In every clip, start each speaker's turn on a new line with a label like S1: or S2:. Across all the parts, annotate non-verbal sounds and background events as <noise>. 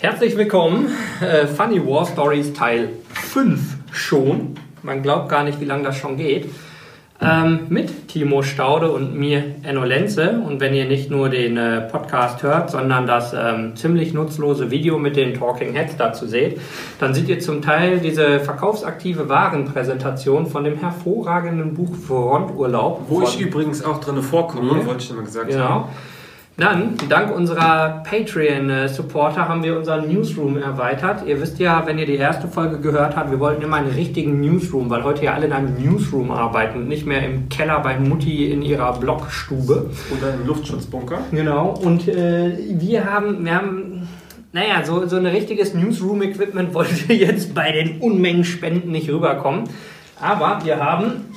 S1: Herzlich willkommen. Äh, Funny War Stories Teil 5 schon. Man glaubt gar nicht, wie lange das schon geht. Ähm, mit Timo Staude und mir, Enno Lenze. Und wenn ihr nicht nur den äh, Podcast hört, sondern das ähm, ziemlich nutzlose Video mit den Talking Heads dazu seht, dann seht ihr zum Teil diese verkaufsaktive Warenpräsentation von dem hervorragenden Buch Fronturlaub.
S2: Wo ich übrigens auch drin vorkomme,
S1: Mhm.
S2: wollte ich mal gesagt
S1: Genau.
S2: haben.
S1: Dann, dank unserer Patreon-Supporter haben wir unseren Newsroom erweitert. Ihr wisst ja, wenn ihr die erste Folge gehört habt, wir wollten immer einen richtigen Newsroom, weil heute ja alle in einem Newsroom arbeiten und nicht mehr im Keller bei Mutti in ihrer Blockstube.
S2: Oder im Luftschutzbunker.
S1: Genau. Und äh, wir haben, wir haben, naja, so, so ein richtiges Newsroom-Equipment wollte <laughs> jetzt bei den Unmengen Spenden nicht rüberkommen. Aber wir haben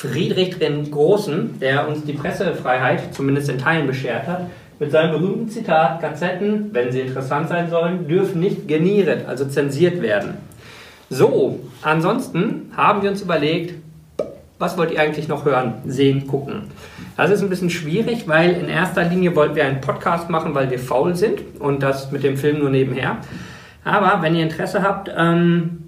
S1: Friedrich den Großen, der uns die Pressefreiheit zumindest in Teilen beschert hat, mit seinem berühmten Zitat, Gazetten, wenn sie interessant sein sollen, dürfen nicht geniert, also zensiert werden. So, ansonsten haben wir uns überlegt, was wollt ihr eigentlich noch hören, sehen, gucken? Das ist ein bisschen schwierig, weil in erster Linie wollten wir einen Podcast machen, weil wir faul sind und das mit dem Film nur nebenher. Aber wenn ihr Interesse habt, ähm,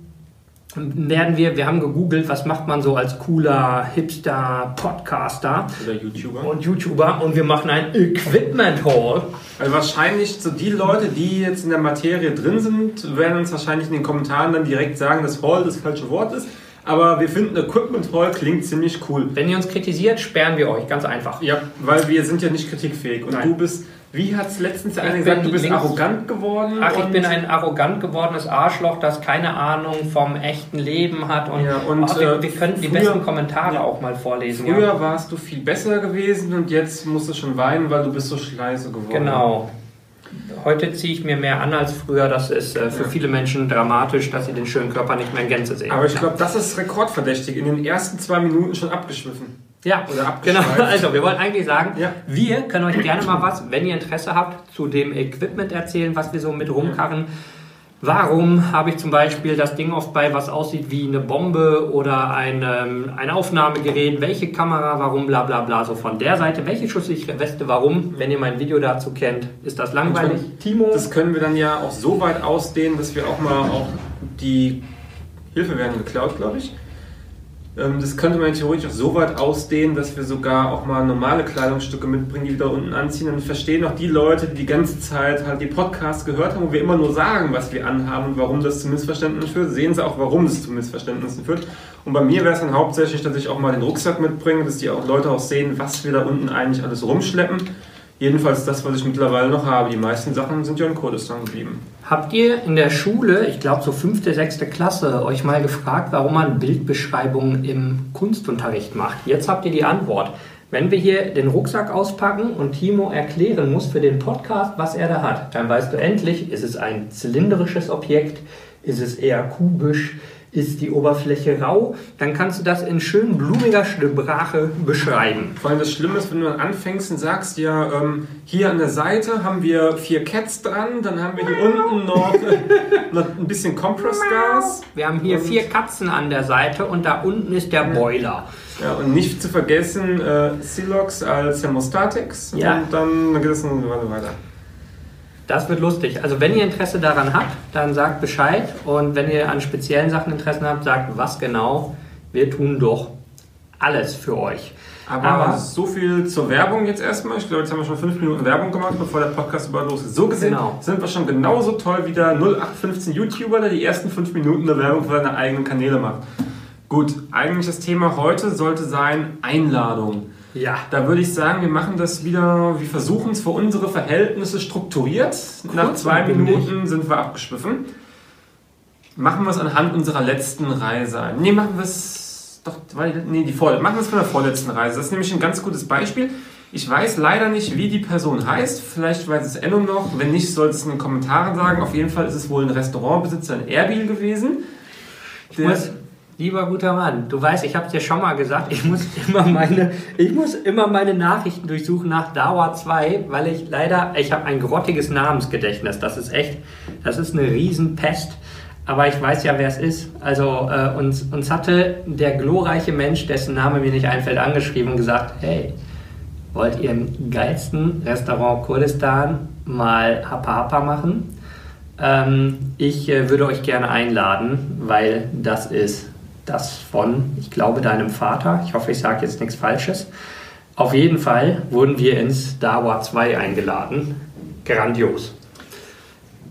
S1: werden wir, wir haben gegoogelt, was macht man so als cooler Hipster Podcaster
S2: Oder YouTuber.
S1: und YouTuber und wir machen ein Equipment Hall.
S2: Also wahrscheinlich so die Leute, die jetzt in der Materie drin sind, werden uns wahrscheinlich in den Kommentaren dann direkt sagen, dass Hall das falsche Wort ist. Aber wir finden Equipment Hall klingt ziemlich cool.
S1: Wenn ihr uns kritisiert, sperren wir euch, ganz einfach.
S2: Ja, weil wir sind ja nicht kritikfähig. Und
S1: Nein.
S2: du bist, wie hat es letztens der
S1: Ich
S2: eine gesagt, du bist arrogant geworden?
S1: Ach, ich bin ein arrogant gewordenes Arschloch, das keine Ahnung vom echten Leben hat. Und,
S2: Ja, und,
S1: Ach, wir,
S2: äh,
S1: wir könnten die besten Kommentare
S2: ja.
S1: auch mal vorlesen.
S2: Früher
S1: ja.
S2: warst du viel besser gewesen und jetzt musst du schon weinen, weil du bist so scheiße geworden.
S1: Genau. Heute ziehe ich mir mehr an als früher. Das ist äh, für viele Menschen dramatisch, dass sie den schönen Körper nicht mehr in Gänze sehen.
S2: Aber ich glaube, das ist rekordverdächtig. In den ersten zwei Minuten schon abgeschwiffen.
S1: Ja,
S2: Oder
S1: genau. <laughs> Also, wir wollten eigentlich sagen,
S2: Ja.
S1: wir können euch gerne mal was, wenn ihr Interesse habt, zu dem Equipment erzählen, was wir so mit rumkarren. Warum habe ich zum Beispiel das Ding oft bei, was aussieht wie eine Bombe oder ein, ähm, ein Aufnahmegerät? Welche Kamera, warum, bla bla bla. So von der Seite, welche schusssichere Weste, warum? Wenn ihr mein Video dazu kennt, ist das langweilig. Timo?
S2: Das können wir dann ja auch so weit ausdehnen, dass wir auch mal auch die Hilfe werden geklaut, glaube ich. Ähm, Das könnte man theoretisch auch so weit ausdehnen, dass wir sogar auch mal normale Kleidungsstücke mitbringen, die wir da unten anziehen. Dann verstehen auch die Leute, die die ganze Zeit halt die Podcasts gehört haben, wo wir immer nur sagen, was wir anhaben und warum das zu Missverständnissen führt, sehen sie auch, warum das zu Missverständnissen führt. Und bei mir wäre es dann hauptsächlich, dass ich auch mal den Rucksack mitbringe, dass die auch Leute auch sehen, was wir da unten eigentlich alles rumschleppen. Jedenfalls das, was ich mittlerweile noch habe. Die meisten Sachen sind ja in Kurdistan geblieben.
S1: Habt ihr in der Schule, ich glaube so fünfte, sechste Klasse, euch mal gefragt, warum man Bildbeschreibungen im Kunstunterricht macht? Jetzt habt ihr die Antwort. Wenn wir hier den Rucksack auspacken und Timo erklären muss für den Podcast, was er da hat, dann weißt du endlich, ist es ein zylindrisches Objekt, ist es eher kubisch, ist die Oberfläche rau, dann kannst du das in schön blumiger Sprache beschreiben.
S2: Vor allem das Schlimme ist, wenn du dann anfängst und sagst, ja, ähm, hier an der Seite haben wir vier Cats dran, dann haben wir hier unten noch, noch ein bisschen Kompressgas.
S1: Wir haben hier vier Katzen an der Seite und da unten ist der Boiler.
S2: Ja, und nicht zu vergessen äh, Silox als Thermostatix.
S1: Ja.
S2: Und dann, dann geht es noch weiter.
S1: Das wird lustig. Also wenn ihr Interesse daran habt, dann sagt Bescheid. Und wenn ihr an speziellen Sachen Interesse habt, sagt was genau. Wir tun doch alles für euch.
S2: Aber,
S1: Aber-
S2: so viel zur Werbung jetzt erstmal. Ich glaube, jetzt haben wir schon fünf Minuten Werbung gemacht, bevor der Podcast überhaupt los ist. So gesehen
S1: Genau.
S2: sind wir schon genauso toll wie der 0815 YouTuber, der die ersten fünf Minuten der Werbung für seine eigenen Kanäle macht. Gut, eigentlich das Thema heute sollte sein Einladung.
S1: Ja.
S2: Da würde ich sagen, wir machen das wieder, wir versuchen es für unsere Verhältnisse strukturiert. Nach zwei. Minuten sind wir abgeschwiffen. Machen wir es anhand unserer letzten Reise. Nee, machen wir es doch, weil, nee, die vor, machen wir es von der vorletzten Reise. Das ist nämlich ein ganz gutes Beispiel. Ich weiß leider nicht, wie die Person heißt. Vielleicht weiß es Enno noch. Wenn nicht, sollte es in den Kommentaren sagen. Auf jeden Fall ist es wohl ein Restaurantbesitzer in Erbil gewesen.
S1: Ich muss, lieber guter Mann, du weißt, ich habe dir schon mal gesagt, ich muss immer meine, ich muss immer meine Nachrichten durchsuchen nach Dauer 2, weil ich leider, ich habe ein grottiges Namensgedächtnis. Das ist echt, das ist eine Riesenpest. Aber ich weiß ja, wer es ist. Also äh, uns, uns hatte der glorreiche Mensch, dessen Name mir nicht einfällt, angeschrieben und gesagt, hey, wollt ihr im geilsten Restaurant Kurdistan mal Hapa Hapa machen. Ähm, ich äh, würde euch gerne einladen, weil das ist das von, ich glaube, deinem Vater. Ich hoffe, ich sage jetzt nichts Falsches. Auf jeden Fall wurden wir ins Dawa 2 eingeladen. Grandios.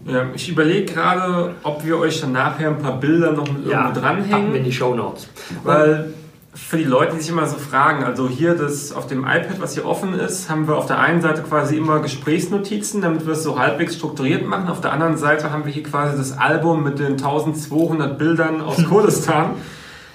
S2: Ja, ich überlege gerade, ob wir euch dann nachher ein paar Bilder noch mit
S1: Ja,
S2: irgendwo
S1: packen wir
S2: dranhängen.
S1: in die Show Notes.
S2: Weil für die Leute, die sich immer so fragen, also hier das auf dem iPad, was hier offen ist, haben wir auf der einen Seite quasi immer Gesprächsnotizen, damit wir es so halbwegs strukturiert machen. Auf der anderen Seite haben wir hier quasi das Album mit den 1200 Bildern aus <laughs> Kurdistan.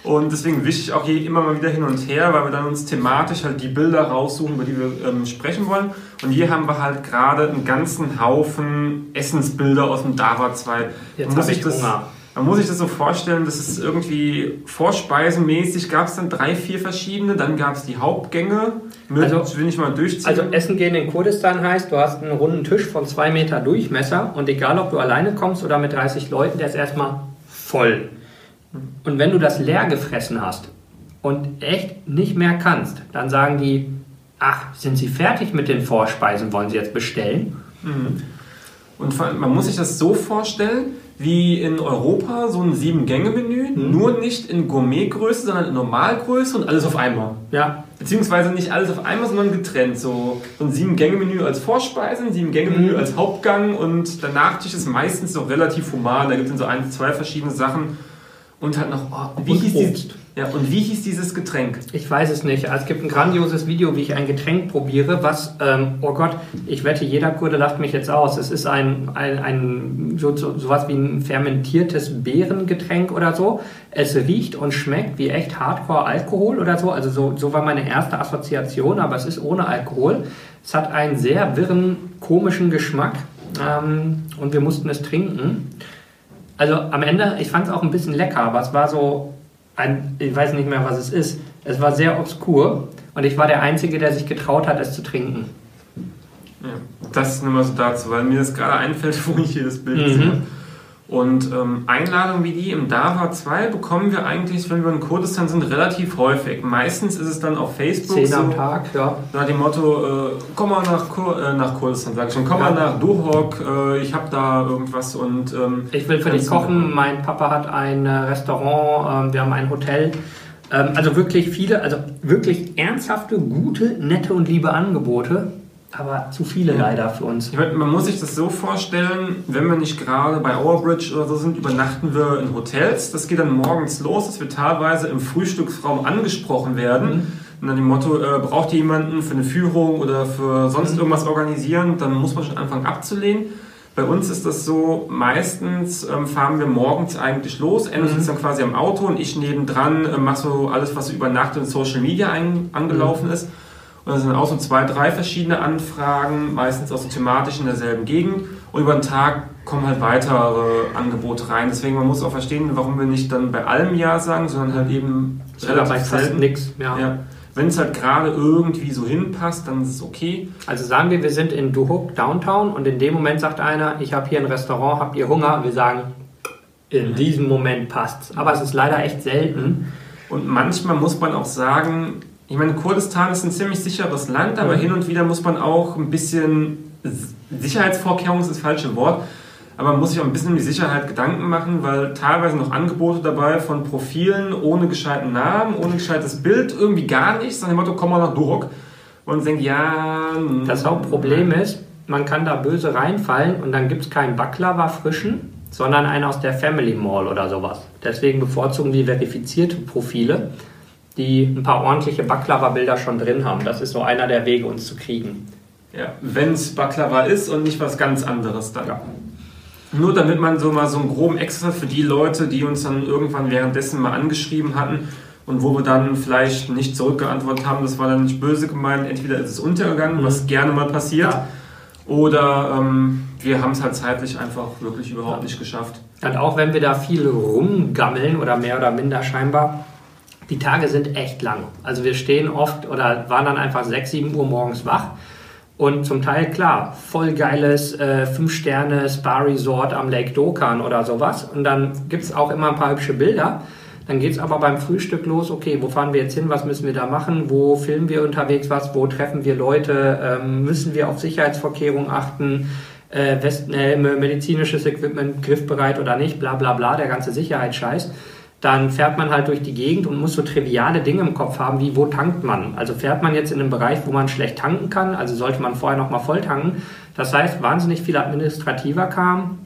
S2: Und deswegen wische ich auch hier immer mal wieder hin und her, weil wir dann uns thematisch halt die Bilder raussuchen, über die wir ähm, sprechen wollen. Und hier haben wir halt gerade einen ganzen Haufen Essensbilder aus dem Dava 2.
S1: Jetzt
S2: muss sich
S1: ich
S2: das,
S1: Hunger.
S2: man muss sich das so vorstellen, das ist irgendwie vorspeisenmäßig, gab es dann drei, vier verschiedene, dann gab es die Hauptgänge, mit,
S1: Also-
S2: will ich mal durchziehen.
S1: Also Essen gehen in Kurdistan heißt, du hast einen runden Tisch von zwei Meter Durchmesser und egal ob du alleine kommst oder mit 30 Leuten, der ist erstmal voll. Und wenn du das leer gefressen hast und echt nicht mehr kannst, dann sagen die, ach, sind Sie fertig mit den Vorspeisen, wollen Sie jetzt bestellen?
S2: Und vor allem, man muss sich das so vorstellen, wie in Europa so ein Sieben-Gänge-Menü,
S1: Mhm.
S2: nur nicht in Gourmetgröße, sondern in Normalgröße und alles auf einmal.
S1: Ja,
S2: Beziehungsweise nicht alles auf einmal, sondern getrennt. So, so ein Sieben-Gänge-Menü als Vorspeise, ein Sieben-Gänge-Menü
S1: Mhm.
S2: als Hauptgang und der Nachtisch ist meistens noch relativ human. Da gibt es so ein, zwei verschiedene Sachen. Und halt noch, oh, wie,
S1: Und
S2: hieß
S1: Obst.
S2: Dieses, ja, und wie hieß dieses Getränk?
S1: ich weiß es nicht. Es gibt ein grandioses Video, wie ich ein Getränk probiere, was, ähm, oh Gott, ich wette, jeder Kurde lacht mich jetzt aus. Es ist ein, ein, ein so, so, sowas wie ein fermentiertes Beerengetränk oder so. Es riecht und schmeckt wie echt Hardcore-Alkohol oder so. Also so, so war meine erste Assoziation, aber es ist ohne Alkohol. Es hat einen sehr wirren, komischen Geschmack ähm, und wir mussten es trinken. Also am Ende, ich fand es auch ein bisschen lecker, aber es war so ein, ich weiß nicht mehr, was es ist. Es war sehr obskur und ich war der Einzige, der sich getraut hat, es zu trinken.
S2: Ja, das nur mal so dazu, weil mir das gerade einfällt, <laughs> wo ich hier das Bild
S1: Mhm.
S2: sehe. Und ähm, Einladungen wie die im Dava 2 bekommen wir eigentlich, wenn wir in Kurdistan sind, relativ häufig. Meistens ist es dann auf Facebook
S1: Zehn
S2: so,
S1: am Tag, ja.
S2: nach dem Motto, äh, komm mal nach, Kur äh, nach Kurdistan, sag ich schon, komm
S1: Ja.
S2: mal nach Duhok, äh, ich habe da irgendwas und ähm,
S1: Ich will für dich kochen. Mein Papa hat ein äh, Restaurant, ähm, wir haben ein Hotel. Ähm, also wirklich viele, also wirklich ernsthafte, gute, nette und liebe Angebote, aber zu viele
S2: Ja.
S1: leider für uns.
S2: Ich meine, man muss sich das so vorstellen, wenn wir nicht gerade bei Overbridge oder so sind, übernachten wir in Hotels. Das geht dann morgens los, dass wir teilweise im Frühstücksraum angesprochen werden. Und dann dem Motto, äh, braucht ihr jemanden für eine Führung oder für sonst irgendwas organisieren, dann muss man schon anfangen abzulehnen. Bei uns ist das so, meistens ähm, fahren wir morgens eigentlich los. Enno sitzt dann quasi am Auto und ich nebendran äh, mache so alles, was über Nacht in Social Media ein, angelaufen ist. Und dann sind auch so zwei, drei verschiedene Anfragen, meistens auch so thematisch in derselben Gegend. Und über den Tag kommen halt weitere Angebote rein. Deswegen, man muss auch verstehen, warum wir nicht dann bei allem Ja sagen, sondern halt eben
S1: bei fast
S2: selten.
S1: nix. Ja.
S2: Ja. Wenn es halt gerade irgendwie so hinpasst, dann ist es okay.
S1: Also sagen wir, wir sind in Duhok Downtown und in dem Moment sagt einer, ich habe hier ein Restaurant, habt ihr Hunger? Wir sagen, in diesem Moment passt's. Aber es ist leider echt selten.
S2: Und manchmal muss man auch sagen, ich meine, Kurdistan ist ein ziemlich sicheres Land, aber
S1: Mhm.
S2: hin und wieder muss man auch ein bisschen, Sicherheitsvorkehrung ist das falsche Wort, aber man muss sich auch ein bisschen um die Sicherheit Gedanken machen, weil teilweise noch Angebote dabei von Profilen ohne gescheiten Namen, ohne gescheites Bild, irgendwie gar nichts, nach dem Motto, komm mal nach Durok. Und denkt, ja.
S1: Das Hauptproblem ist, man kann da böse reinfallen und dann gibt es keinen Baklava frischen, sondern einen aus der Family Mall oder sowas. Deswegen bevorzugen wir verifizierte Profile, die ein paar ordentliche Baklava-Bilder schon drin haben. Das ist so einer der Wege, uns zu kriegen.
S2: Ja, wenn es Baklava ist und nicht was ganz anderes dann.
S1: Ja.
S2: Nur damit man so mal so einen groben Extra für die Leute, die uns dann irgendwann währenddessen mal angeschrieben hatten und wo wir dann vielleicht nicht zurückgeantwortet haben, das war dann nicht böse gemeint, entweder ist es untergegangen, was gerne mal passiert,
S1: Ja.
S2: oder ähm, wir haben es halt zeitlich einfach wirklich überhaupt nicht geschafft.
S1: Und auch wenn wir da viel rumgammeln oder mehr oder minder scheinbar, die Tage sind echt lang. Also wir stehen oft oder waren dann einfach 6, 7 Uhr morgens wach und zum Teil, klar, voll geiles äh, 5-Sterne-Spa-Resort am Lake Dokan oder sowas. Und dann gibt es auch immer ein paar hübsche Bilder. Dann geht es aber beim Frühstück los, okay, wo fahren wir jetzt hin, was müssen wir da machen, wo filmen wir unterwegs was, wo treffen wir Leute, ähm, müssen wir auf Sicherheitsvorkehrungen achten, äh, Westenhelme, medizinisches Equipment griffbereit oder nicht, bla bla bla, der ganze Sicherheitsscheiß. Dann fährt man halt durch die Gegend und muss so triviale Dinge im Kopf haben, wie wo tankt man. Also fährt man jetzt in einem Bereich, wo man schlecht tanken kann, also sollte man vorher nochmal voll tanken. Das heißt, wahnsinnig viel administrativer Kram,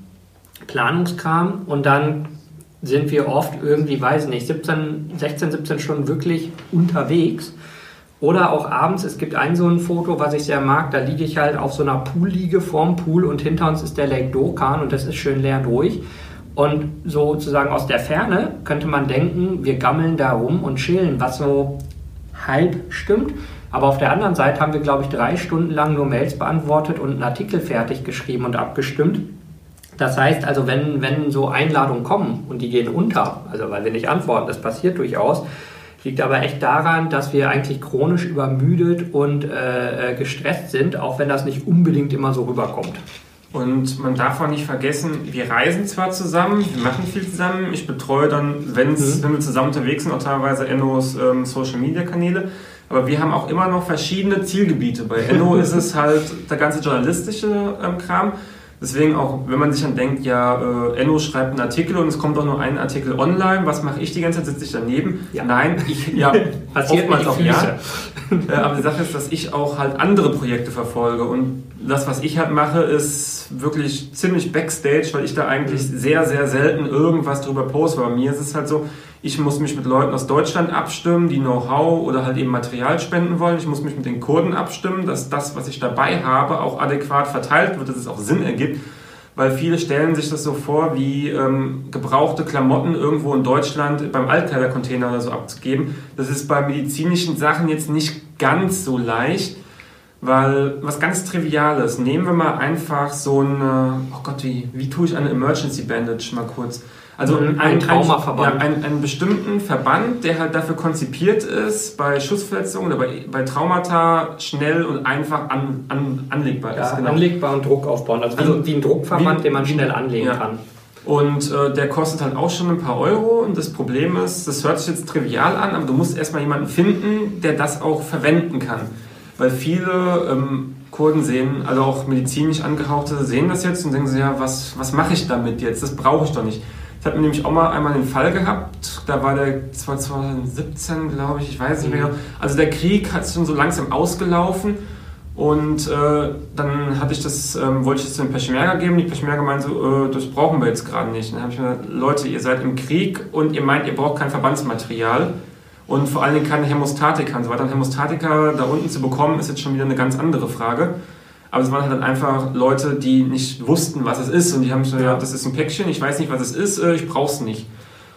S1: Planungskram und dann sind wir oft irgendwie, weiß nicht, 17, 16, 17 Stunden wirklich unterwegs. Oder auch abends, es gibt ein so ein Foto, was ich sehr mag, da liege ich halt auf so einer Poolliege vorm Pool und hinter uns ist der Lake Dokan und das ist schön leer und ruhig. Und sozusagen aus der Ferne könnte man denken, wir gammeln da rum und chillen, was so halb stimmt. Aber auf der anderen Seite haben wir, glaube ich, drei Stunden lang nur Mails beantwortet und einen Artikel fertig geschrieben und abgestimmt. Das heißt also, wenn, wenn so Einladungen kommen und die gehen unter, also weil wir nicht antworten, das passiert durchaus, liegt aber echt daran, dass wir eigentlich chronisch übermüdet und äh, äh, gestresst sind, auch wenn das nicht unbedingt immer so rüberkommt.
S2: Und man darf auch nicht vergessen, wir reisen zwar zusammen, wir machen viel zusammen. Ich betreue dann, wenn's, mhm. wenn wir zusammen unterwegs sind, auch teilweise Ennos ähm, Social Media Kanäle. Aber wir haben auch immer noch verschiedene Zielgebiete. Bei Enno <laughs> ist es halt der ganze journalistische ähm, Kram. Deswegen auch, wenn man sich dann denkt, ja, äh, Enno schreibt einen Artikel und es kommt doch nur ein Artikel online, was mache ich die ganze Zeit? Sitze ich daneben? Ja. Nein, ich, ja, <laughs> passiert oftmals auch ja. äh, aber die Sache ist, dass ich auch halt andere Projekte verfolge und das, was ich halt mache, ist wirklich ziemlich Backstage, weil ich da eigentlich mhm. sehr, sehr selten irgendwas drüber poste. Bei mir ist es halt so, ich muss mich mit Leuten aus Deutschland abstimmen, die Know-how oder halt eben Material spenden wollen. Ich muss mich mit den Kurden abstimmen, dass das, was ich dabei habe, auch adäquat verteilt wird, dass es auch Sinn ergibt. Weil viele stellen sich das so vor, wie ähm, gebrauchte Klamotten irgendwo in Deutschland beim Altkleidercontainer oder so abzugeben. Das ist bei medizinischen Sachen jetzt nicht ganz so leicht, weil was ganz Triviales, nehmen wir mal einfach so ein, oh Gott, wie, wie tue ich eine Emergency Bandage mal kurz? Also ein, ein Traumaverband. Ja, einen, einen bestimmten Verband, der halt dafür konzipiert ist, bei Schussverletzungen oder bei, bei Traumata schnell und einfach an, an, anlegbar
S1: ist. Ja, genau. Anlegbar und Druck aufbauen. Also, also wie ein Druckverband, wie, den man schnell anlegen ja. kann.
S2: Und äh, der kostet halt auch schon ein paar Euro. Und das Problem ist, das hört sich jetzt trivial an, aber du musst erstmal jemanden finden, der das auch verwenden kann. Weil viele ähm, Kurden sehen, also auch medizinisch angehauchte, sehen das jetzt und denken sich, ja, was, was mache ich damit jetzt? Das brauche ich doch nicht. Ich habe nämlich auch mal einmal den Fall gehabt, da war der, das war 2017, glaube ich, ich weiß nicht mehr. Mhm. Also der Krieg hat schon so langsam ausgelaufen und äh, dann hatte ich das, ähm, wollte ich das dem Peschmerga geben. Die Peschmerga meinte so, äh, das brauchen wir jetzt gerade nicht. Dann habe ich mir gesagt, Leute, ihr seid im Krieg und ihr meint, ihr braucht kein Verbandsmaterial und vor allen Dingen keine Hämostatika und so weiter. Und Hämostatika da unten zu bekommen, ist jetzt schon wieder eine ganz andere Frage. Aber es waren halt einfach Leute, die nicht wussten, was es ist. Und die haben gesagt, ja, das ist ein Päckchen, ich weiß nicht, was es ist, äh, ich brauche es nicht.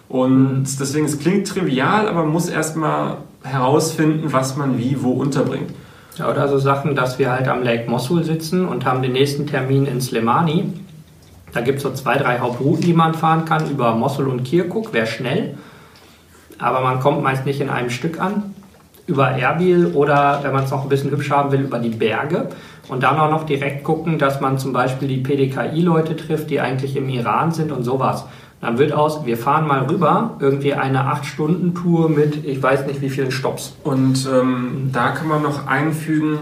S2: Und deswegen, es klingt trivial, aber man muss erstmal herausfinden, was man wie wo unterbringt.
S1: Ja, oder so Sachen, dass wir halt am Lake Mosul sitzen und haben den nächsten Termin in Slemani. Da gibt es so zwei, drei Hauptrouten, die man fahren kann, über Mosul und Kirkuk, wäre schnell. Aber man kommt meist nicht in einem Stück an. Über Erbil oder, wenn man es noch ein bisschen hübsch haben will, über die Berge. Und dann auch noch direkt gucken, dass man zum Beispiel die PDKI-Leute trifft, die eigentlich im Iran sind und sowas. Dann wird aus, wir fahren mal rüber, irgendwie eine 8-Stunden-Tour mit ich weiß nicht wie vielen Stops.
S2: Und ähm, da kann man noch einfügen,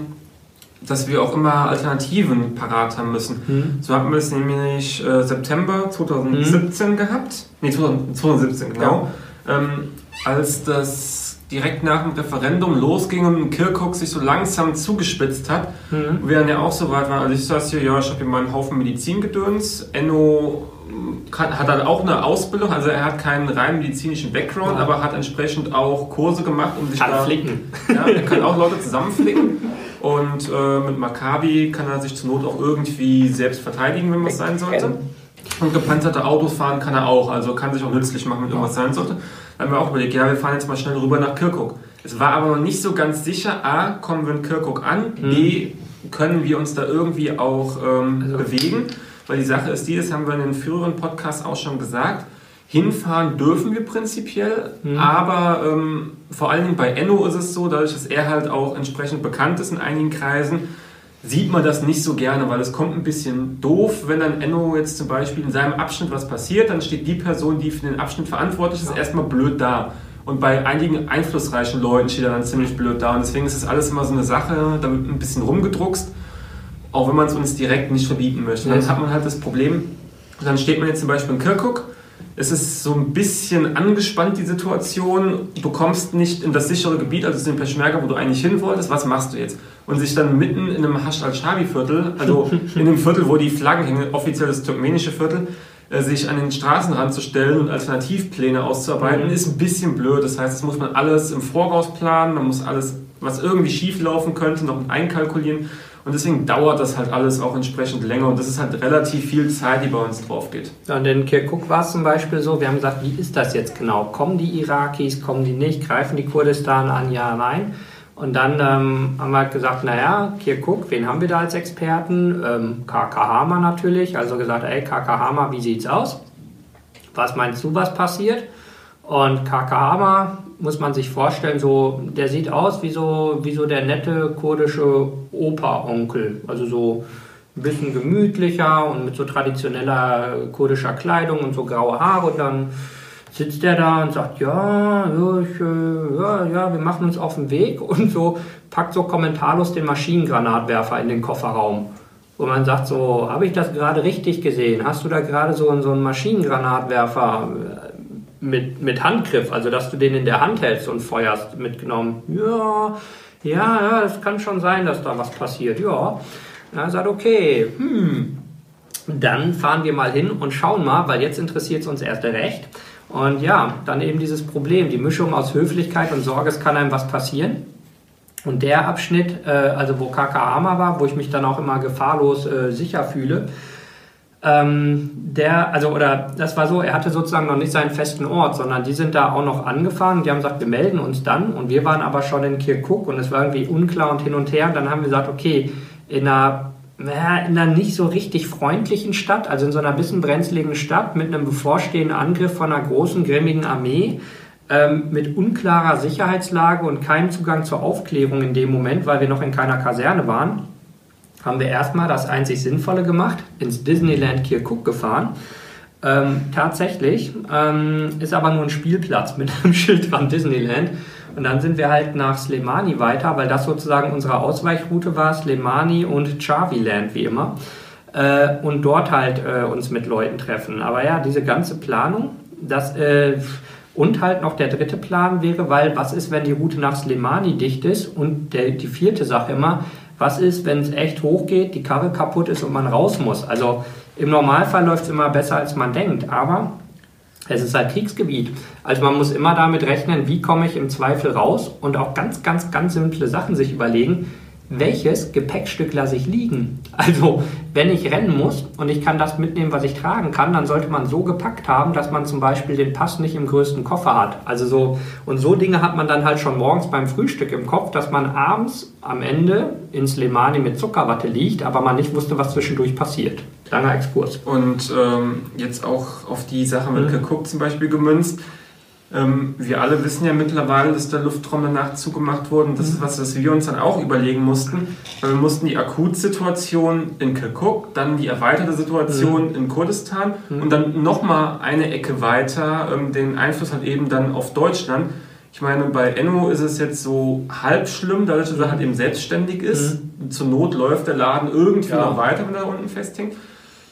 S2: dass wir auch immer Alternativen parat haben müssen. Mhm. So hatten wir es nämlich äh, September 2017 mhm. gehabt. Nee, 2017, genau. Ja. Ähm, als das direkt nach dem Referendum losging und Kirchhoff sich so langsam zugespitzt hat. Mhm. Wir dann ja auch so weit waren. Also ich saß hier, ja, ich habe hier meinen Haufen Medizingedöns. Enno hat dann auch eine Ausbildung, also er hat keinen rein medizinischen Background, ja. aber hat entsprechend auch Kurse gemacht, um sich
S1: kann
S2: da...
S1: flicken.
S2: Ja, er kann auch Leute zusammenflicken. Und äh, mit Maccabi kann er sich zur Not auch irgendwie selbst verteidigen, wenn was sein sollte. Und gepanzerte Autos fahren kann er auch, also kann sich auch nützlich machen, wenn irgendwas sein sollte haben wir auch überlegt, ja, wir fahren jetzt mal schnell rüber nach Kirkuk. Es war aber noch nicht so ganz sicher, A, kommen wir in Kirkuk an. B, können wir uns da irgendwie auch ähm, also. bewegen, weil die Sache ist die, das haben wir in den früheren Podcasts auch schon gesagt, hinfahren dürfen wir prinzipiell, mhm. aber ähm, vor allen Dingen bei Enno ist es so, dadurch, dass er halt auch entsprechend bekannt ist in einigen Kreisen, sieht man das nicht so gerne, weil es kommt ein bisschen doof, wenn dann Enno jetzt zum Beispiel in seinem Abschnitt was passiert, dann steht die Person, die für den Abschnitt verantwortlich ist, erstmal blöd da. Und bei einigen einflussreichen Leuten steht er dann ziemlich blöd da. Und deswegen ist es alles immer so eine Sache, da wird ein bisschen rumgedruckst, auch wenn man es uns direkt nicht verbieten möchte. Dann hat man halt das Problem, dann steht man jetzt zum Beispiel in Kirkuk es ist so ein bisschen angespannt, die Situation. Du kommst nicht in das sichere Gebiet, also in Peschmerga, wo du eigentlich hin wolltest. Was machst du jetzt? Und sich dann mitten in einem Hasch al-Shabi-Viertel, also <laughs> in dem Viertel, wo die Flaggen hängen, offiziell das turkmenische Viertel, äh, sich an den Straßenrand zu stellen und Alternativpläne auszuarbeiten, mhm. ist ein bisschen blöd. Das heißt, das muss man alles im Voraus planen, man muss alles, was irgendwie schief laufen könnte, noch einkalkulieren. Und deswegen dauert das halt alles auch entsprechend länger und das ist halt relativ viel Zeit, die bei uns drauf geht.
S1: Ja, und in Kirkuk war es zum Beispiel so, wir haben gesagt, wie ist das jetzt genau? Kommen die Irakis, kommen die nicht? Greifen die Kurdistan an? Ja, nein. Und dann ähm, haben wir halt gesagt, naja, Kirkuk, wen haben wir da als Experten? Ähm, KK Hama natürlich, also gesagt, ey, KK Hama, wie sieht's aus? Was meinst du, was passiert? Und Kakahama muss man sich vorstellen, so, der sieht aus wie so, wie so der nette kurdische Opa-Onkel. Also so ein bisschen gemütlicher und mit so traditioneller kurdischer Kleidung und so graue Haare. Und dann sitzt der da und sagt, ja, ich, äh, ja, ja, wir machen uns auf den Weg <laughs> und so packt so kommentarlos den Maschinengranatwerfer in den Kofferraum. Wo man sagt, so, habe ich das gerade richtig gesehen? Hast du da gerade so, so einen Maschinengranatwerfer mit, mit Handgriff, also dass du den in der Hand hältst und feuerst, mitgenommen. Ja, ja, ja, es kann schon sein, dass da was passiert. Ja. Er sagt, okay, hm, dann fahren wir mal hin und schauen mal, weil jetzt interessiert es uns erst recht. Und ja, dann eben dieses Problem, die Mischung aus Höflichkeit und Sorge, es kann einem was passieren. Und der Abschnitt, äh, also wo Kakaama war, wo ich mich dann auch immer gefahrlos äh, sicher fühle, ähm, der, also, oder das war so, er hatte sozusagen noch nicht seinen festen Ort, sondern die sind da auch noch angefahren. Die haben gesagt, wir melden uns dann. Und wir waren aber schon in Kirkuk und es war irgendwie unklar und hin und her. Und dann haben wir gesagt, okay, in einer, in einer nicht so richtig freundlichen Stadt, also in so einer bisschen brenzligen Stadt mit einem bevorstehenden Angriff von einer großen, grimmigen Armee, ähm, mit unklarer Sicherheitslage und keinem Zugang zur Aufklärung in dem Moment, weil wir noch in keiner Kaserne waren haben wir erstmal das einzig Sinnvolle gemacht, ins Disneyland Kirkuk gefahren. Ähm, tatsächlich ähm, ist aber nur ein Spielplatz mit einem <laughs> Schild dran Disneyland. Und dann sind wir halt nach Slemani weiter, weil das sozusagen unsere Ausweichroute war, Slemani und Chaviland wie immer. Äh, und dort halt äh, uns mit Leuten treffen. Aber ja, diese ganze Planung, das äh, und halt noch der dritte Plan wäre, weil was ist, wenn die Route nach Slemani dicht ist? Und der, die vierte Sache immer, was ist, wenn es echt hochgeht, die Karre kaputt ist und man raus muss? Also im Normalfall läuft es immer besser, als man denkt, aber es ist halt Kriegsgebiet. Also man muss immer damit rechnen, wie komme ich im Zweifel raus und auch ganz, ganz, ganz simple Sachen sich überlegen welches Gepäckstück lasse ich liegen? Also, wenn ich rennen muss und ich kann das mitnehmen, was ich tragen kann, dann sollte man so gepackt haben, dass man zum Beispiel den Pass nicht im größten Koffer hat. Also so, und so Dinge hat man dann halt schon morgens beim Frühstück im Kopf, dass man abends am Ende ins Lemani mit Zuckerwatte liegt, aber man nicht wusste, was zwischendurch passiert. Langer Exkurs.
S2: Und ähm, jetzt auch auf die Sache mit mhm. geguckt zum Beispiel gemünzt ähm, wir alle wissen ja mittlerweile, dass der Luftraum danach zugemacht wurde. Und das ist was, was wir uns dann auch überlegen mussten. Weil wir mussten die Akutsituation in Kirkuk, dann die erweiterte Situation mhm. in Kurdistan mhm. und dann nochmal eine Ecke weiter ähm, den Einfluss halt eben dann auf Deutschland. Ich meine, bei Enno ist es jetzt so halb schlimm, dadurch, dass er halt eben selbstständig ist. Mhm. Zur Not läuft der Laden irgendwie ja. noch weiter, wenn er da unten festhängt.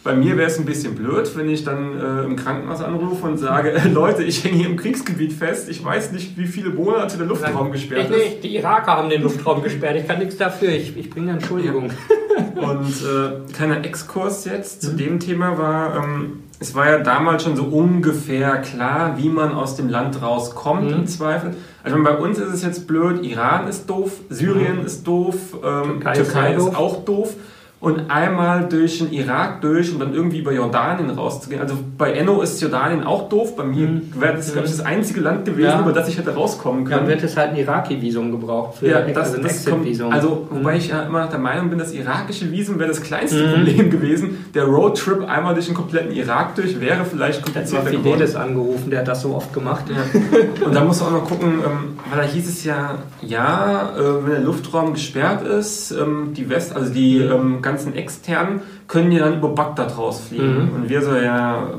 S2: Bei mir wäre es ein bisschen blöd, wenn ich dann äh, im Krankenhaus anrufe und sage, äh, <laughs> Leute, ich hänge hier im Kriegsgebiit fest, ich weiß nicht, wie viele Monate der Luftraum gesperrt
S1: ich ist. Nicht. Die Iraker haben den Luftraum gesperrt, ich kann nichts dafür, ich, ich bringe eine Entschuldigung. <laughs>
S2: Und äh, kleiner Exkurs jetzt zu mhm. dem Thema war, ähm, es war ja damals schon so ungefähr klar, wie man aus dem Land rauskommt mhm. im Zweifel. Also bei uns ist es jetzt blöd, Iran ist doof, Syrien mhm. ist doof, ähm, Türkei, Türkei ist, ist auch doof. Und einmal durch den Irak durch und dann irgendwie über Jordanien rauszugehen. Also bei Enno ist Jordanien auch doof. Bei mir
S1: Mhm.
S2: wäre das, glaube ich, das einzige Land gewesen,
S1: Ja.
S2: über das ich hätte rauskommen können.
S1: Dann wird es halt ein Iraki-Visum gebraucht. Für
S2: Ja, das,
S1: ein
S2: das kommt, also
S1: Mhm.
S2: wobei ich ja immer noch der Meinung bin, das irakische Visum wäre das kleinste
S1: Mhm.
S2: Problem gewesen. Der Roadtrip einmal durch den kompletten Irak durch wäre vielleicht komplizierter geworden.
S1: Fidelis angerufen, der hat das so oft gemacht.
S2: Ja. Und da musst du auch noch gucken, ähm, weil da hieß es ja, ja, äh, wenn der Luftraum gesperrt ist, ähm, die West, also die
S1: Mhm.
S2: ähm, ganzen externen können ja dann über Bagdad rausfliegen.
S1: Mhm.
S2: Und wir so, ja,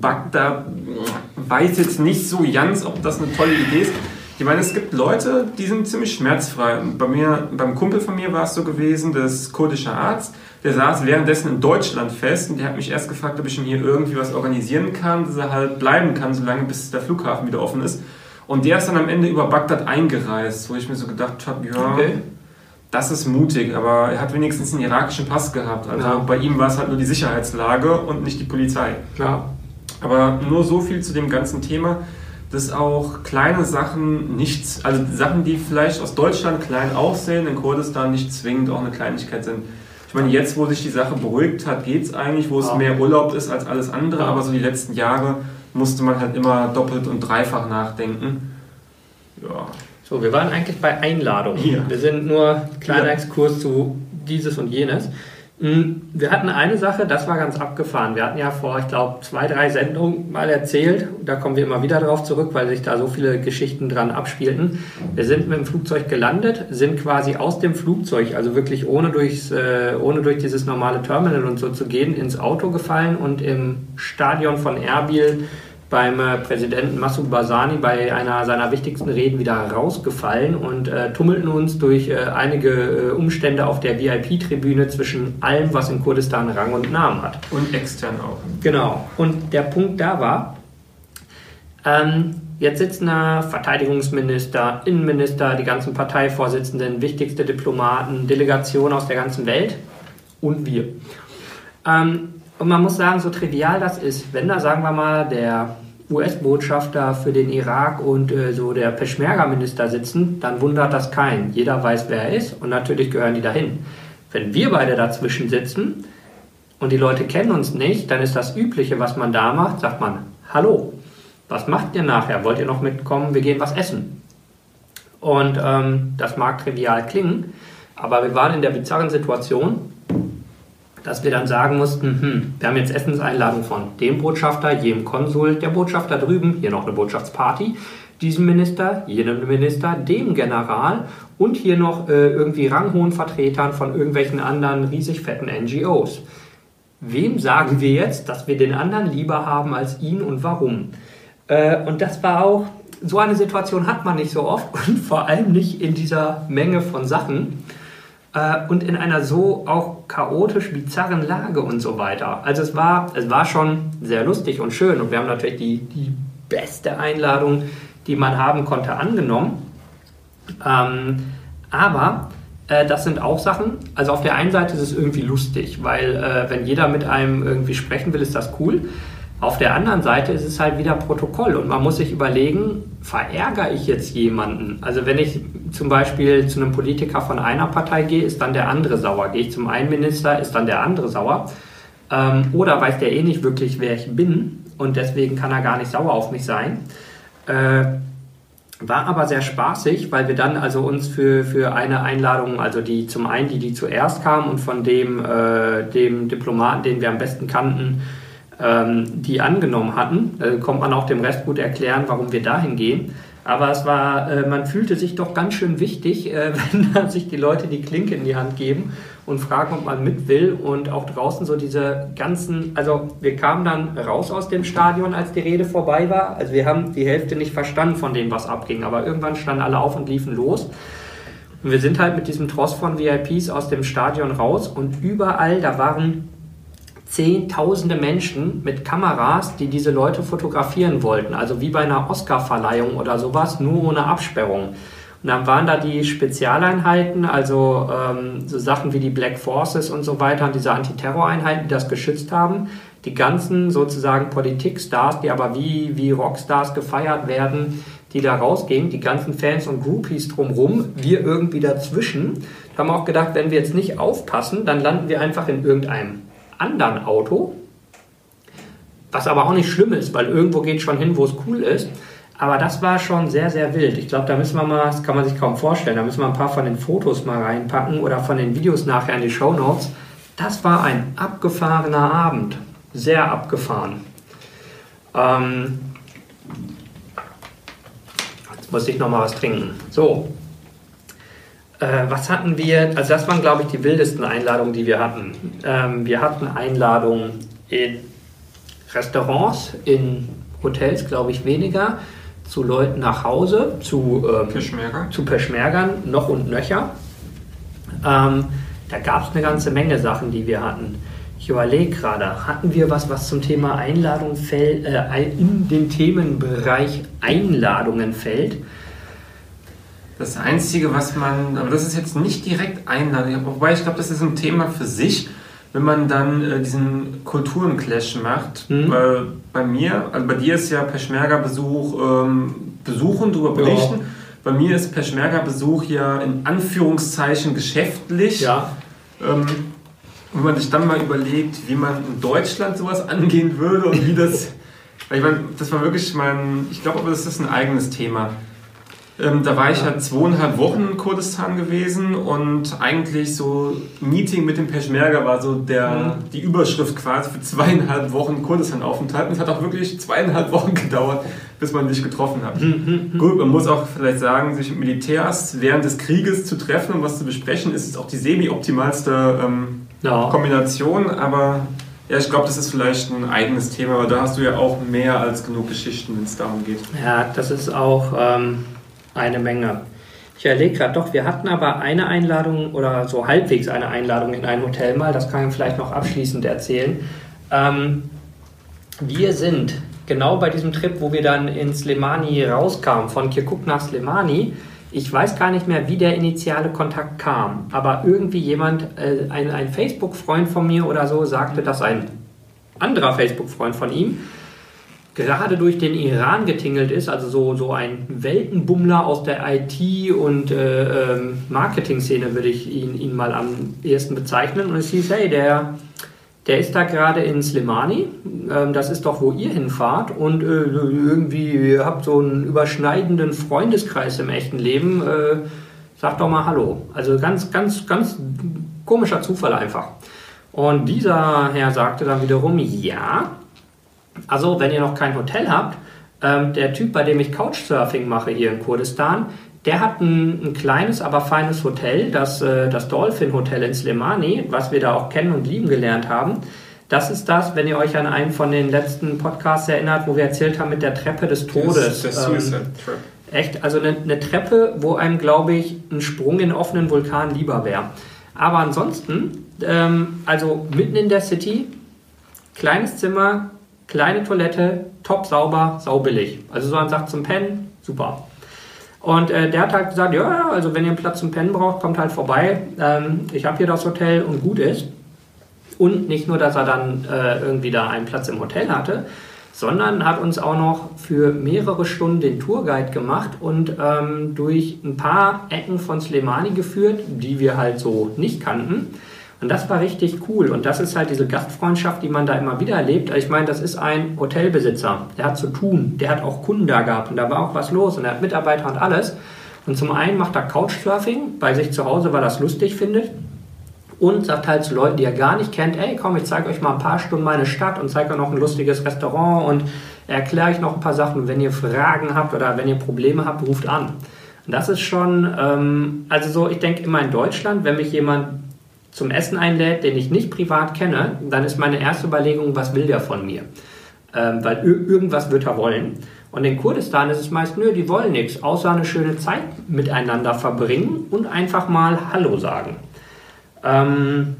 S2: Bagdad weiß jetzt nicht so ganz, ob das eine tolle Idee ist. Ich meine, es gibt Leute, die sind ziemlich schmerzfrei. Und bei mir, beim Kumpel von mir war es so gewesen, das kurdische Arzt, der saß währenddessen in Deutschland fest und der hat mich erst gefragt, ob ich ihm hier irgendwie was organisieren kann, dass er halt bleiben kann, solange bis der Flughafen wieder offen ist. Und der ist dann am Ende über Bagdad eingereist, wo ich mir so gedacht habe, ja,
S1: Okay.
S2: Das ist mutig, aber er hat wenigstens einen irakischen Pass gehabt. Also
S1: Ja.
S2: bei ihm war es halt nur die Sicherheitslage und nicht die Polizei.
S1: Ja.
S2: Aber nur so viel zu dem ganzen Thema, dass auch kleine Sachen nichts, also Sachen, die vielleicht aus Deutschland klein aussehen, in Kurdistan nicht zwingend auch eine Kleinigkeit sind. Ich meine, jetzt, wo sich die Sache beruhigt hat, geht es eigentlich, wo es
S1: Ja.
S2: mehr Urlaub ist als alles andere, aber so die letzten Jahre musste man halt immer doppelt und dreifach nachdenken. Ja.
S1: So, wir waren eigentlich bei Einladungen.
S2: Ja.
S1: Wir sind nur kleiner
S2: Ja.
S1: Exkurs zu dieses und jenes. Mm, Wir hatten eine Sache, das war ganz abgefahren. Wir hatten ja vor, ich glaube, zwei, drei Sendungen mal erzählt, da kommen wir immer wieder darauf zurück, weil sich da so viele Geschichten dran abspielten. Wir sind mit dem Flugzeug gelandet, sind quasi aus dem Flugzeug, also wirklich ohne, durchs, äh, ohne durch dieses normale Terminal und so zu gehen, ins Auto gefallen und im Stadion von Erbil beim äh, Präsidenten Massoud Barzani bei einer seiner wichtigsten Reden wieder rausgefallen und äh, tummelten uns durch äh, einige äh, Umstände auf der VIP-Tribüne zwischen allem, was in Kurdistan Rang und Namen hat.
S2: Und extern auch.
S1: Genau. Und der Punkt da war, ähm, jetzt sitzen da Verteidigungsminister, Innenminister, die ganzen Parteivorsitzenden, wichtigste Diplomaten, Delegationen aus der ganzen Welt und wir. Ähm, und man muss sagen, so trivial das ist, wenn da, sagen wir mal, der US-Botschafter für den Irak und äh, so der Peschmerga-Minister sitzen, dann wundert das keinen. Jeder weiß, wer er ist und natürlich gehören die dahin. Wenn wir beide dazwischen sitzen und die Leute kennen uns nicht, dann ist das Übliche, was man da macht, sagt man, hallo, was macht ihr nachher? Wollt ihr noch mitkommen? Wir gehen was essen. Und ähm, das mag trivial klingen, aber wir waren in der bizarren Situation, dass wir dann sagen mussten, hm, wir haben jetzt Essenseinladung von dem Botschafter, jedem Konsul, der Botschafter drüben, hier noch eine Botschaftsparty, diesem Minister, jenem Minister, dem General und hier noch äh, irgendwie ranghohen Vertretern von irgendwelchen anderen riesig fetten NGOs. Wem sagen wir jetzt, dass wir den anderen lieber haben als ihn und warum? Äh, und das war auch, so eine Situation hat man nicht so oft <laughs> und vor allem nicht in dieser Menge von Sachen äh, und in einer so auch chaotisch bizarren Lage und so weiter. Also es war, es war schon sehr lustig und schön und wir haben natürlich die, die beste Einladung, die man haben konnte, angenommen. Ähm, aber äh, das sind auch Sachen, also auf der einen Seite ist es irgendwie lustig, weil äh, wenn jeder mit einem irgendwie sprechen will, ist das cool. Auf der anderen Seite ist es halt wieder Protokoll und man muss sich überlegen, verärgere ich jetzt jemanden? Also wenn ich zum Beispiel zu einem Politiker von einer Partei gehe, ist dann der andere sauer. Gehe ich zum einen Minister, ist dann der andere sauer. Ähm, oder weiß der eh nicht wirklich, wer ich bin und deswegen kann er gar nicht sauer auf mich sein. Äh, war aber sehr spaßig, weil wir dann also uns für, für eine Einladung, also die zum einen die, die zuerst kam und von dem, äh, dem Diplomaten, den wir am besten kannten, die angenommen hatten. Da kommt man auch dem Rest gut erklären, warum wir dahin gehen. Aber es war, äh, man fühlte sich doch ganz schön wichtig, äh, <laughs> wenn sich die Leute die Klinke in die Hand geben und fragen, ob man mit will. Und auch draußen so diese ganzen, also wir kamen dann raus aus dem Stadion, als die Rede vorbei war. Also wir haben die Hälfte nicht verstanden von dem, was abging. Aber irgendwann standen alle auf und liefen los. Und wir sind halt mit diesem Tross von VIPs aus dem Stadion raus und überall, da waren zehntausende Menschen mit Kameras, die diese Leute fotografieren wollten. Also wie bei einer Oscar-Verleihung oder sowas, nur ohne Absperrung. Und dann waren da die Spezialeinheiten, also ähm, so Sachen wie die Black Forces und so weiter, diese Antiterroreinheiten, die das geschützt haben. Die ganzen sozusagen Politikstars, die aber wie, wie Rockstars gefeiert werden, die da rausgehen, die ganzen Fans und Groupies drumrum, wir irgendwie dazwischen. Haben auch gedacht, wenn wir jetzt nicht aufpassen, dann landen wir einfach in irgendeinem anderen Auto. Was aber auch nicht schlimm ist, weil irgendwo geht schon hin, wo es cool ist. Aber das war schon sehr, sehr wild. Ich glaube, da müssen wir mal, das kann man sich kaum vorstellen, da müssen wir ein paar von den Fotos mal reinpacken oder von den Videos nachher in die Show Notes. Das war ein abgefahrener Abend. Sehr abgefahren. Ähm, jetzt muss ich noch mal was trinken. So. Äh, was hatten wir? Also, das waren, glaube ich, die wildesten Einladungen, die wir hatten. Ähm, wir hatten Einladungen in Restaurants, in Hotels, glaube ich, weniger zu Leuten nach Hause, zu, ähm,
S2: Peschmerga.
S1: zu Peschmergern, noch und nöcher. Ähm, da gab es eine ganze Menge Sachen, die wir hatten. Ich überlege gerade, hatten wir was, was zum Thema Einladung fällt, äh, in den Themenbereich Einladungen fällt?
S2: Das Einzige, was man, aber das ist jetzt nicht direkt Einladung, wobei ich glaube, das ist ein Thema für sich, wenn man dann äh, diesen Kulturenclash macht.
S1: Mhm.
S2: Weil bei mir, also bei dir ist ja Peschmerga-Besuch ähm, besuchen, darüber
S1: Ja.
S2: berichten. Bei mir ist Peschmerga-Besuch ja in Anführungszeichen geschäftlich.
S1: Ja,
S2: Ähm, wenn man sich dann mal überlegt, wie man in Deutschland sowas angehen würde und wie das. <laughs> ich meine, das war wirklich mein. Ich glaube aber, das ist ein eigenes Thema. Ähm, da war ich halt zweieinhalb Wochen in Kurdistan gewesen und eigentlich so Meeting mit dem Peschmerga war so der, die Überschrift quasi für zweieinhalb Wochen Kurdistan-Aufenthalt. Und es hat auch wirklich zweieinhalb Wochen <laughs> gedauert, bis man sich getroffen hat. Gut, man muss auch vielleicht sagen, sich mit Militärs während des Krieges zu treffen und was zu besprechen, ist auch die semi-optimalste ähm,
S1: ja.
S2: Kombination, aber ja, ich glaube, das ist vielleicht ein eigenes Thema, aber da hast du ja auch mehr als genug Geschichten, wenn es darum geht.
S1: Ja, das ist auch ähm, eine Menge. Ich erlege gerade doch, wir hatten aber eine Einladung oder so halbwegs eine Einladung in ein Hotel mal, das kann ich vielleicht noch abschließend erzählen. Ähm, wir sind genau bei diesem Trip, wo wir dann in Slemani rauskamen, von Kirkuk nach Slemani. Ich weiß gar nicht mehr, wie der initiale Kontakt kam, aber irgendwie jemand, äh, ein, ein Facebook-Freund von mir oder so, sagte, dass ein anderer Facebook-Freund von ihm gerade durch den Iran getingelt ist, also so, so ein Weltenbummler aus der IT- und äh, ähm, Marketing-Szene würde ich ihn, ihn mal am ehesten bezeichnen. Und es hieß, hey, der, der ist da gerade in Slimani, ähm, das ist doch, wo ihr hinfahrt und äh, irgendwie, ihr habt so einen überschneidenden Freundeskreis im echten Leben, äh, sagt doch mal Hallo. Also ganz, ganz, ganz komischer Zufall einfach. Und dieser Herr sagte dann wiederum, ja, also, wenn ihr noch kein Hotel habt, ähm, der Typ, bei dem ich Couchsurfing mache hier in Kurdistan, der hat ein, ein kleines, aber feines Hotel, das, äh, das Dolphin Hotel in Slemani, was wir da auch kennen und lieben gelernt haben. Das ist das, wenn ihr euch an einen von den letzten Podcasts erinnert, wo wir erzählt haben mit der Treppe des Todes.
S2: Der
S1: Ähm,
S2: Suicide Trap.
S1: Echt, also eine, eine Treppe, wo einem, glaube ich, ein Sprung in offenen Vulkan lieber wäre. Aber ansonsten, ähm, also mitten in der City, kleines Zimmer, kleine Toilette, top sauber, saubillig. Also so man sagt zum Pennen, super. Und äh, der hat halt gesagt, ja, also wenn ihr einen Platz zum Pennen braucht, kommt halt vorbei. Ähm, ich habe hier das Hotel und gut ist. Und nicht nur, dass er dann äh, irgendwie da einen Platz im Hotel hatte, sondern hat uns auch noch für mehrere Stunden den Tourguide gemacht und ähm, durch ein paar Ecken von Slemani geführt, die wir halt so nicht kannten. Und das war richtig cool. Und das ist halt diese Gastfreundschaft, die man da immer wieder erlebt. Also Ich meine, das ist ein Hotelbesitzer, der hat zu tun, der hat auch Kunden da gehabt und da war auch was los und er hat Mitarbeiter und alles. Und zum einen macht er Couchsurfing bei sich zu Hause, weil er es lustig findet und sagt halt zu Leuten, die er gar nicht kennt, ey, komm, ich zeige euch mal ein paar Stunden meine Stadt und zeige euch noch ein lustiges Restaurant und erkläre euch noch ein paar Sachen. Wenn ihr Fragen habt oder wenn ihr Probleme habt, ruft an. Und das ist schon, ähm, also so, ich denke immer in Deutschland, wenn mich jemand zum Essen einlädt, den ich nicht privat kenne, dann ist meine erste Überlegung, was will der von mir? Ähm, weil ir- irgendwas wird er wollen. Und in Kurdistan ist es meist, nö, die wollen nichts, außer eine schöne Zeit miteinander verbringen und einfach mal Hallo sagen. Ähm,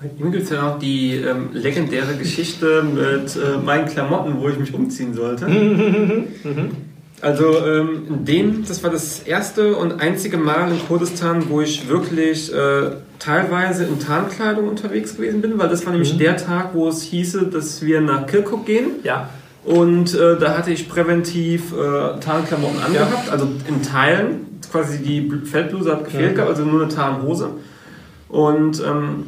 S2: Bei ihm gibt es ja noch die ähm, legendäre Geschichte mit äh, meinen Klamotten, wo ich mich umziehen sollte. <laughs> Also ähm, in dem, das war das erste und einzige Mal in Kurdistan, wo ich wirklich äh, teilweise in Tarnkleidung unterwegs gewesen bin, weil das war nämlich der Tag, wo es hieße, dass wir nach Kirkuk gehen.
S1: ja,
S2: Und äh, da hatte ich präventiv äh, Tarnklamotten angehabt, also in Teilen. Quasi die Feldbluse hat gefehlt,
S1: Ja.
S2: also nur eine Tarnhose. Und ähm,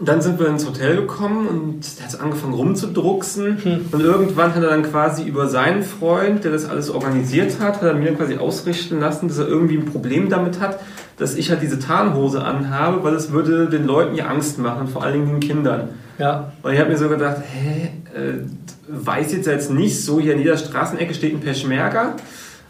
S2: dann sind wir ins Hotel gekommen und der hat angefangen rumzudrucksen. Und irgendwann hat er dann quasi über seinen Freund, der das alles organisiert hat, hat er mir quasi ausrichten lassen, dass er irgendwie ein Problem damit hat, dass ich halt diese Tarnhose anhabe, weil es würde den Leuten ja Angst machen, vor allen Dingen den Kindern.
S1: Ja.
S2: Und ich habe mir so gedacht, hä, äh, weiß jetzt jetzt nicht so, hier in jeder Straßenecke steht ein Peschmerga.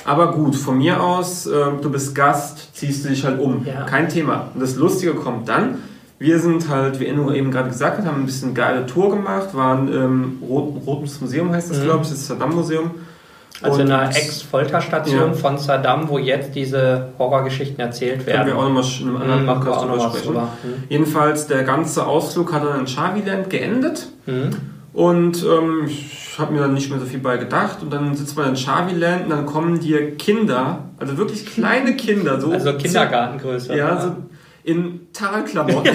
S2: Aber gut, von mir aus, äh, du bist Gast, ziehst du dich halt um.
S1: Ja.
S2: Kein Thema. Und das Lustige kommt dann. Wir sind halt, wie Enno eben gerade gesagt hat, haben ein bisschen geile Tour gemacht, waren im Rot, Rotes Museum, heißt das,
S1: Mhm.
S2: glaube ich, das Saddam-Museum.
S1: Also in einer Ex-Folterstation
S2: Ja.
S1: von Saddam, wo jetzt diese Horrorgeschichten erzählt
S2: Können
S1: werden.
S2: wir auch nochmal in einem anderen
S1: Mhm,
S2: Podcast drüber sprechen.
S1: drüber. Mhm.
S2: Jedenfalls, der ganze Ausflug hat dann in Chaviland geendet.
S1: Mhm.
S2: Und ähm, ich habe mir dann nicht mehr so viel bei gedacht. Und dann sitzt man in Chaviland und dann kommen dir Kinder, also wirklich kleine Kinder, so.
S1: Also Kindergartengröße.
S2: Ja, so in Tarnklamotten. <laughs>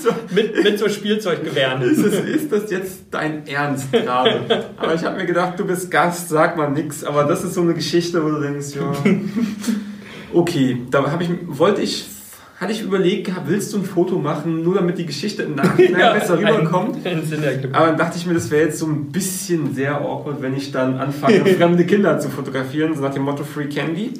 S2: so,
S1: mit, mit so Spielzeuggewehren.
S2: ist, es, ist das jetzt dein Ernst gerade? Aber ich habe mir gedacht, du bist Gast, sag mal nix. Aber das ist so eine Geschichte, wo du denkst, ja. <laughs> Okay, da habe ich, wollte ich, hatte ich überlegt willst du ein Foto machen, nur damit die Geschichte im Nachhinein besser rüberkommt?
S1: Sinn ergibt.
S2: Aber dann dachte ich mir, das wäre jetzt so ein bisschen sehr awkward, wenn ich dann anfange, <laughs> fremde Kinder zu fotografieren, so nach dem Motto Free Candy.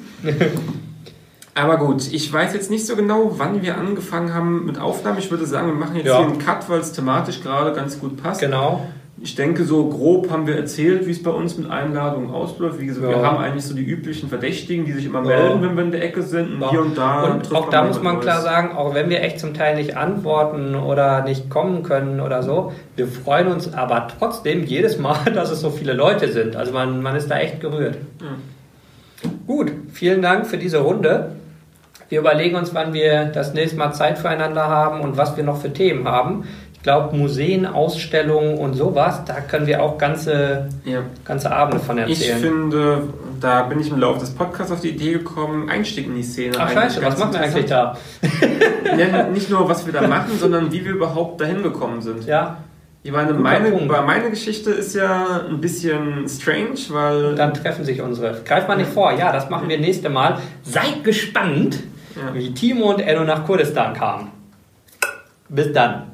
S2: Aber gut, ich weiß jetzt nicht so genau, wann wir angefangen haben mit Aufnahmen. Ich würde sagen, wir machen jetzt
S1: Ja.
S2: hier einen Cut, weil es thematisch gerade ganz gut passt.
S1: Genau.
S2: Ich denke, so grob haben wir erzählt, wie es bei uns mit Einladungen ausläuft. Wie gesagt, wir
S1: Ja.
S2: haben eigentlich so die üblichen Verdächtigen, die sich immer
S1: Ja.
S2: melden, wenn wir in der Ecke sind. Und
S1: Ja.
S2: hier und da.
S1: Und auch da muss man klar sagen, auch wenn wir echt zum Teil nicht antworten oder nicht kommen können oder so, wir freuen uns aber trotzdem jedes Mal, <laughs> dass es so viele Leute sind. Also man, man ist da echt gerührt. Gut, vielen Dank für diese Runde. Wir überlegen uns, wann wir das nächste Mal Zeit füreinander haben und was wir noch für Themen haben. Ich glaube, Museen, Ausstellungen und sowas, da können wir auch ganze,
S2: Ja.
S1: ganze Abende von
S2: Ich
S1: erzählen.
S2: finde, da bin ich im Laufe des Podcasts auf die Idee gekommen, Einstieg in die Szene.
S1: Ach scheiße, was machen wir eigentlich da?
S2: Ja, nicht nur, was wir da machen, <laughs> sondern wie wir überhaupt dahin gekommen sind.
S1: Ja,
S2: Ich meine, meine, meine Geschichte ist ja ein bisschen strange, weil
S1: dann treffen sich unsere. Greift mal nicht vor, ja, das machen wir nächste Mal. Seid gespannt,
S2: Ja.
S1: wie Timo und Enno nach Kurdistan kamen. Bis dann.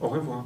S2: Au revoir.